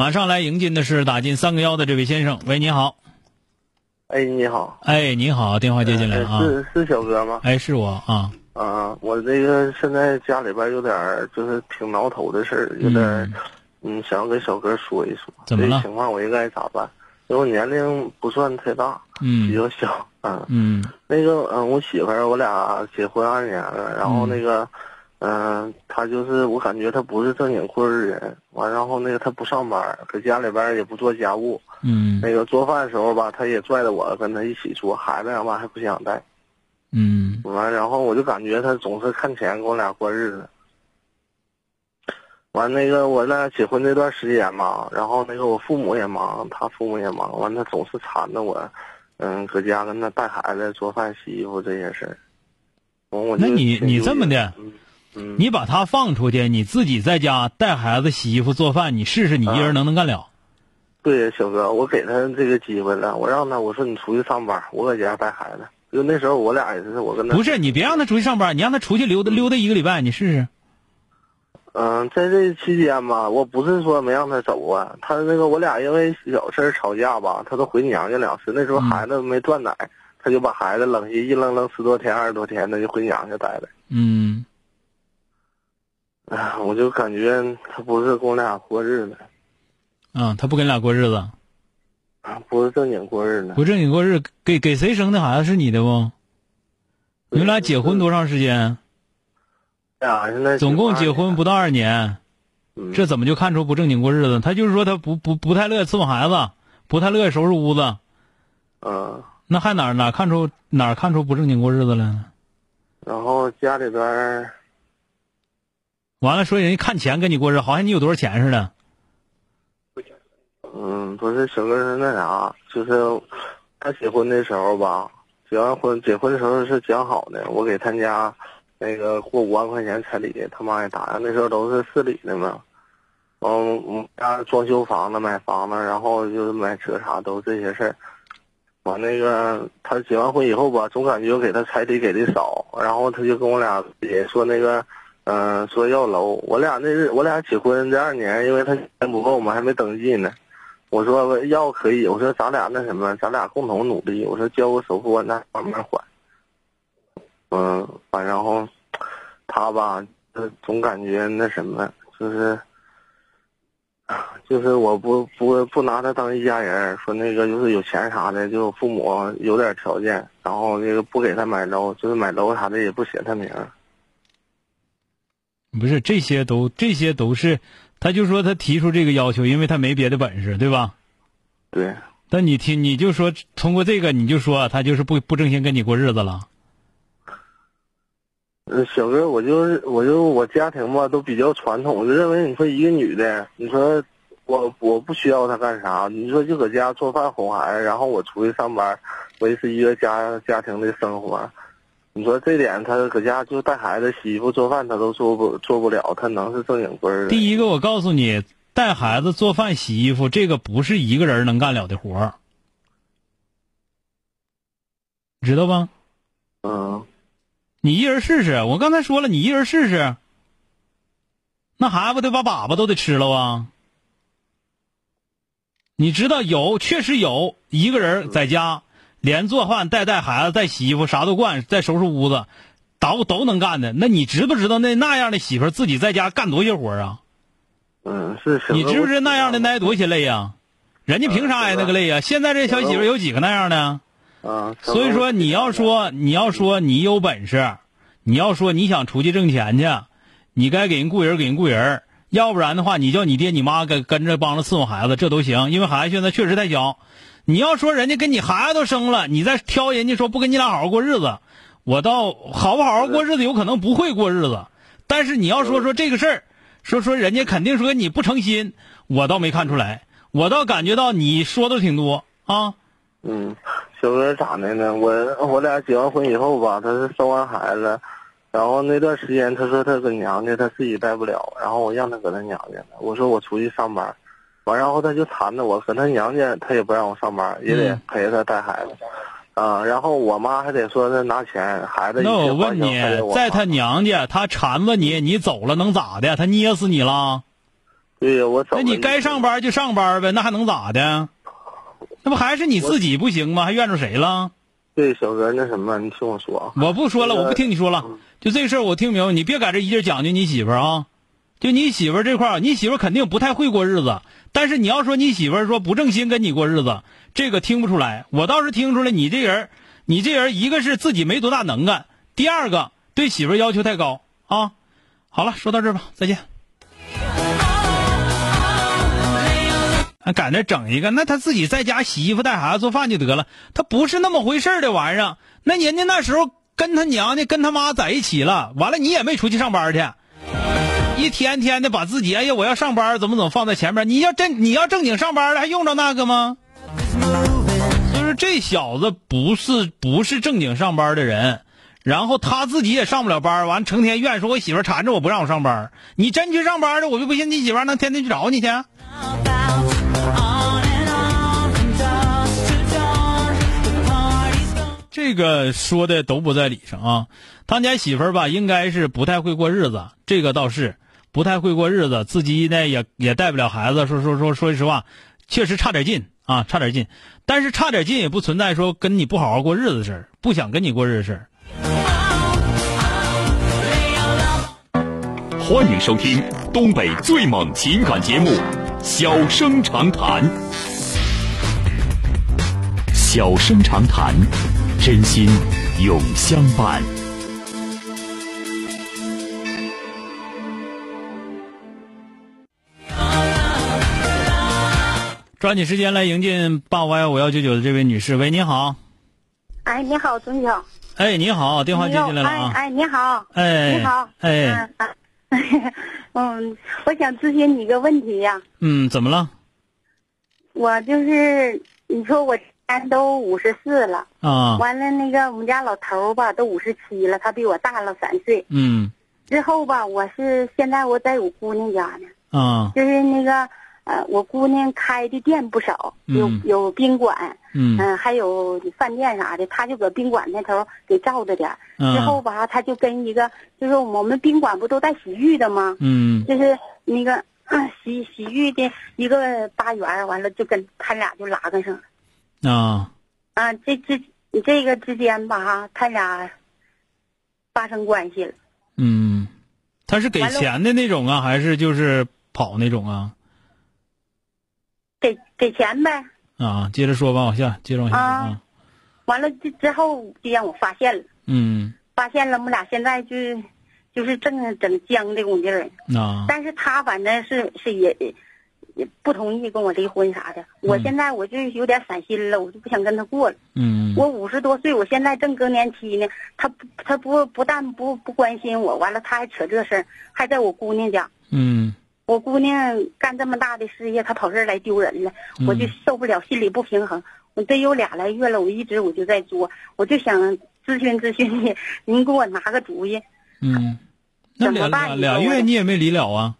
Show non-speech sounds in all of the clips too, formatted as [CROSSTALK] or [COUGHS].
马上来迎进的是打进三个幺的这位先生，喂，你好。哎，你好。哎，你好，电话接进来了啊。是是小哥吗？哎，是我啊。啊，我这个现在家里边有点就是挺挠头的事儿，有点嗯，想要跟小哥说一说。怎么了？这情况我应该咋办？因为我年龄不算太大，嗯，[LAUGHS] 比较小。嗯嗯。那个嗯，我媳妇儿我俩结婚二年了，然后那个。嗯，他就是我感觉他不是正经过日人，完然后那个他不上班，搁家里边也不做家务，嗯，那个做饭的时候吧，他也拽着我跟他一起做，孩子俩吧还不想带，嗯，完然后我就感觉他总是看钱跟我俩过日子，完那个我俩结婚这段时间嘛，然后那个我父母也忙，他父母也忙，完他总是缠着我，嗯，搁家跟他带孩子、做饭、洗衣服这些事儿，完我那你你这么的。你把他放出去，你自己在家带孩子、洗衣服、做饭，你试试，你一人能不能干了？对，小哥，我给他这个机会了，我让他，我说你出去上班，我搁家带孩子。就那时候我俩也是，我跟他不是你别让他出去上班，你让他出去溜达溜达一个礼拜，你试试。嗯，在这期间吧，我不是说没让他走啊，他那个我俩因为小事吵架吧，他都回娘家两次。那时候孩子没断奶，他就把孩子扔下一扔扔十多天、二十多天，他就回娘家待着。嗯。哎，[LAUGHS] 我就感觉他不是跟我俩过日子，嗯，他不跟你俩过日子，啊，不是正经过日子，不正经过日，给给谁生的孩子是你的不？你们俩结婚多长时间？俩，现在总共结婚不到二年，这怎么就看出不正经过日子？他就是说他不不不太乐意伺候孩子，不太乐意收拾屋子，嗯，那还哪哪看出哪看出不正经过日子来了？然后家里边。完了，说人家看钱跟你过日子，好像你有多少钱似的。嗯，不是小哥是那啥，就是他结婚的时候吧，结完婚结婚的时候是讲好的，我给他家那个过五万块钱彩礼，他妈也答应。那时候都是市里的嘛，嗯，我们家装修房子、买房子，然后就是买车啥，都这些事儿。完那个他结完婚以后吧，总感觉给他彩礼给的少，然后他就跟我俩也说那个。嗯，说要楼，我俩那日我俩结婚这二年，因为他钱不够嘛，还没登记呢。我说要可以，我说咱俩那什么，咱俩共同努力。我说交个首付，那慢慢还。嗯，完然后他吧，他总感觉那什么，就是就是我不不不拿他当一家人，说那个就是有钱啥的，就父母有点条件，然后那个不给他买楼，就是买楼啥的也不写他名。不是这些都这些都是，他就说他提出这个要求，因为他没别的本事，对吧？对。但你听，你就说通过这个，你就说他就是不不正心跟你过日子了。嗯，小哥，我就是我就我家庭吧都比较传统，我就认为你说一个女的，你说我我不需要她干啥？你说就搁家做饭哄孩子，然后我出去上班，维持一个家家庭的生活。你说这点，他搁家就带孩子、洗衣服、做饭，他都做不做不了，他能是正经官儿？第一个，我告诉你，带孩子、做饭、洗衣服，这个不是一个人能干了的活儿，知道吧？嗯。你一人试试，我刚才说了，你一人试试，那孩子得把粑粑都得吃了啊！你知道有，确实有一个人在家。连做饭、带带孩子、带洗衣服，啥都惯，再收拾屋子，都都能干的。那你知不知道那那样的媳妇自己在家干多些活啊？嗯，是。你知不知那样的挨多些累呀？人家凭啥挨那个累呀？现在这小媳妇有几个那样的？啊，所以说你要说你要说你有本事，你要说你想出去挣钱去，你该给人雇人给人雇人，要不然的话，你叫你爹你妈跟跟着帮着伺候孩子，这都行，因为孩子现在确实太小。你要说人家跟你孩子都生了，你再挑人家说不跟你俩好好过日子，我倒好不好好过日子，有可能不会过日子。但是你要说说这个事儿，说说人家肯定说你不诚心，我倒没看出来，我倒感觉到你说的挺多啊。嗯，小哥咋的呢？我我俩结完婚以后吧，他是生完孩子，然后那段时间他说他搁娘家他自己带不了，然后我让他搁他娘家了。我说我出去上班，完然后他就缠着我，搁他娘家他也不让我上班，也得陪着他带孩子。啊，然后我妈还得说他拿钱，孩子。那我问你，在他娘家他缠着你，你走了能咋的？他捏死你了？对呀，我走。那你该上班就上班呗，那还能咋的？那不还是你自己不行吗？还怨着谁了？对，小哥，那什么，你听我说。我不说了，我不听你说了。就这事儿，我听明白。你别在这一劲讲究你媳妇儿啊。就你媳妇这块儿，你媳妇肯定不太会过日子。但是你要说你媳妇说不正心跟你过日子，这个听不出来。我倒是听出来，你这人，你这人一个是自己没多大能干，第二个对媳妇要求太高啊。好了，说到这儿吧，再见。还赶着整一个，那他自己在家洗衣服、带孩子、做饭就得了，他不是那么回事的玩意儿。那人家那时候跟他娘家、跟他妈在一起了，完了你也没出去上班去，一天天的把自己哎呀我要上班怎么怎么放在前面。你要正你要正经上班了，还用着那个吗？就是这小子不是不是正经上班的人，然后他自己也上不了班，完成天怨说我媳妇缠着我不让我上班。你真去上班了，我就不信你媳妇能天天去找你去。这个说的都不在理上啊！他家媳妇儿吧，应该是不太会过日子，这个倒是不太会过日子，自己呢也也带不了孩子。说说说，说句实话，确实差点劲啊，差点劲。但是差点劲也不存在说跟你不好好过日子的事儿，不想跟你过日子事儿。欢迎收听东北最猛情感节目《小生长谈》，小生长谈。真心永相伴。抓紧时间来迎进八五幺五幺九九的这位女士。喂，你好。哎，你好，钟晓。哎，你好，电话接进来了啊。哎，你好。哎，你好。哎。[LAUGHS] 嗯，我想咨询你一个问题呀。嗯，怎么了？我就是，你说我。咱都五十四了啊，完了那个我们家老头吧都五十七了，他比我大了三岁。嗯，之后吧，我是现在我在我姑娘家呢。啊，就是那个呃，我姑娘开的店不少，有有宾馆，嗯，还有饭店啥的，她就搁宾馆那头给罩着点。之后吧，她就跟一个就是我们宾馆不都带洗浴的吗？嗯，就是那个 [COUGHS] 洗洗浴的一个吧员，完了就跟他俩就拉上了。啊，啊，这这这个之间吧，哈，他俩发生关系了。嗯，他是给钱的那种啊，还是就是跑那种啊？给给钱呗。啊，接着说吧，往下接着往下说啊。完了之之后就让我发现了。嗯。发现了，我们俩现在就就是正整僵的功劲儿。啊。但是他反正是是也。不同意跟我离婚啥的，我现在我就有点散心了，我就不想跟他过了。嗯，我五十多岁，我现在正更年期呢。他他不不但不不关心我，完了他还扯这事儿，还在我姑娘家。嗯，我姑娘干这么大的事业，她跑这儿来丢人了，我就受不了，心里不平衡。我这有俩来月了，我一直我就在作，我就想咨询咨询你，您给我拿个主意。嗯，那俩俩月你也没离了啊？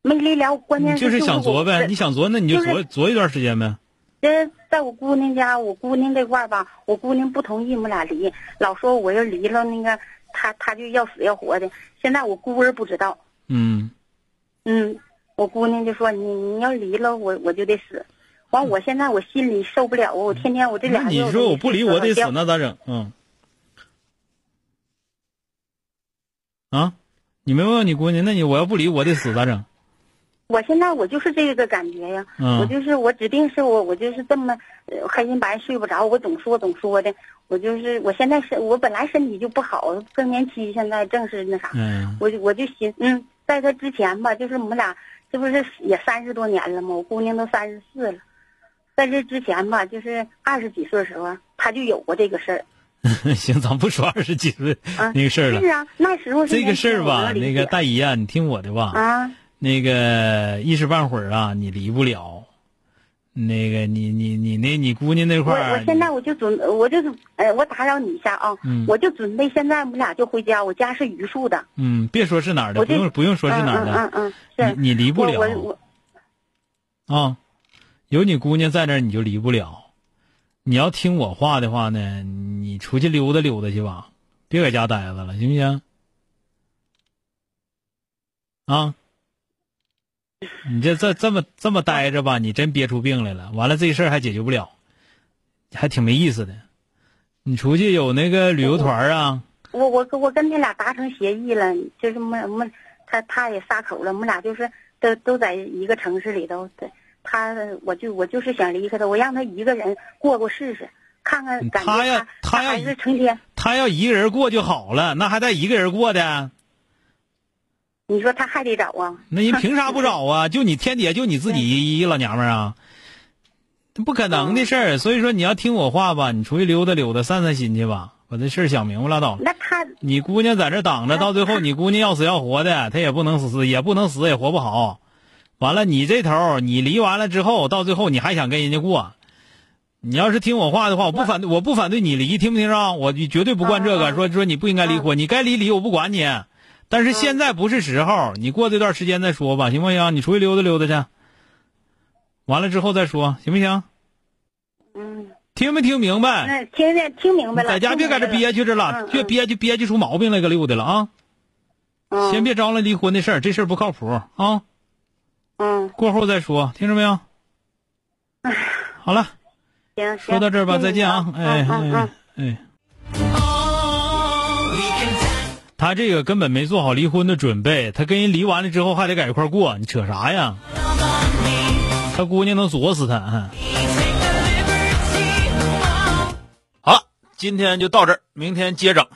没离了，关键就是想作呗。你想作，那你就作作一段时间呗。这在我姑娘家，我姑娘这块吧，我姑娘不同意我们俩离，老说我要离了那个她她就要死要活的。现在我姑儿不知道。嗯。嗯，我姑娘就说你你要离了我我就得死，完我现在我心里受不了我天天我这俩。你说我不离我得死那咋整？嗯。啊，你没问问你姑娘？那你我要不离我得死咋整？我现在我就是这个感觉呀，我就是我指定是我我就是这么黑心白睡不着，我总说总说的，我就是我现在是我本来身体就不好，更年期现在正是那啥，我我就寻嗯，在这之前吧，就是我们俩这不是也三十多年了吗？我姑娘都三十四了，在这之前吧，就是二十几岁的时候，他就有过这个事儿。[LAUGHS] 行，咱不说二十几岁那个事儿了。是啊，那时候这个事儿吧，那个大姨啊，你听我的吧。啊。那个一时半会儿啊，你离不了。那个你你你那你姑娘那块儿。我我现在我就准我就呃我打扰你一下啊。嗯。我就准备现在我们俩就回家，我家是榆树的。嗯，别说是哪儿的，不用不用说是哪儿的。嗯嗯嗯。你你离不了。我我。啊，有你姑娘在那儿，你就离不了。你要听我话的话呢，你出去溜达溜达去吧，别搁家待着了，行不行？啊。你这这这么这么待着吧，你真憋出病来了。完了，这事儿还解决不了，还挺没意思的。你出去有那个旅游团啊？我我我跟他俩达成协议了，就是没没他他也撒口了，我们俩就是都都在一个城市里头。他我就我就是想离开他，我让他一个人过过试试，看看感觉他要他要是成天他要一个人过就好了，那还带一个人过的。你说他还得找啊？那人凭啥不找啊？[LAUGHS] 就你天底下就你自己一老娘们儿啊？不可能的事儿。所以说你要听我话吧，你出去溜达溜达，散散心去吧，把这事儿想明白拉倒。那他，你姑娘在这挡着，到最后你姑娘要死要活的，她也不能死，也不能死，也活不好。完了，你这头你离完了之后，到最后你还想跟人家过？你要是听我话的话，我不反对，我不反对你离，听不听着？我绝对不惯这个。说说你不应该离婚，你该离离，我不管你。但是现在不是时候，你过这段时间再说吧，行不行？你出去溜达溜达去，完了之后再说，行不行？嗯。听没听明白？嗯，听听听明白了。在家别搁这憋屈着了，别憋屈憋屈出毛病来，个溜达了啊！嗯。先别张罗离婚的事儿，这事儿不靠谱啊。嗯。过后再说，听着没有？哎。好了。行。说到这儿吧，再见啊！哎哎哎。他这个根本没做好离婚的准备，他跟人离完了之后还得在一块过，你扯啥呀？他姑娘能作死他。好了，今天就到这儿，明天接着。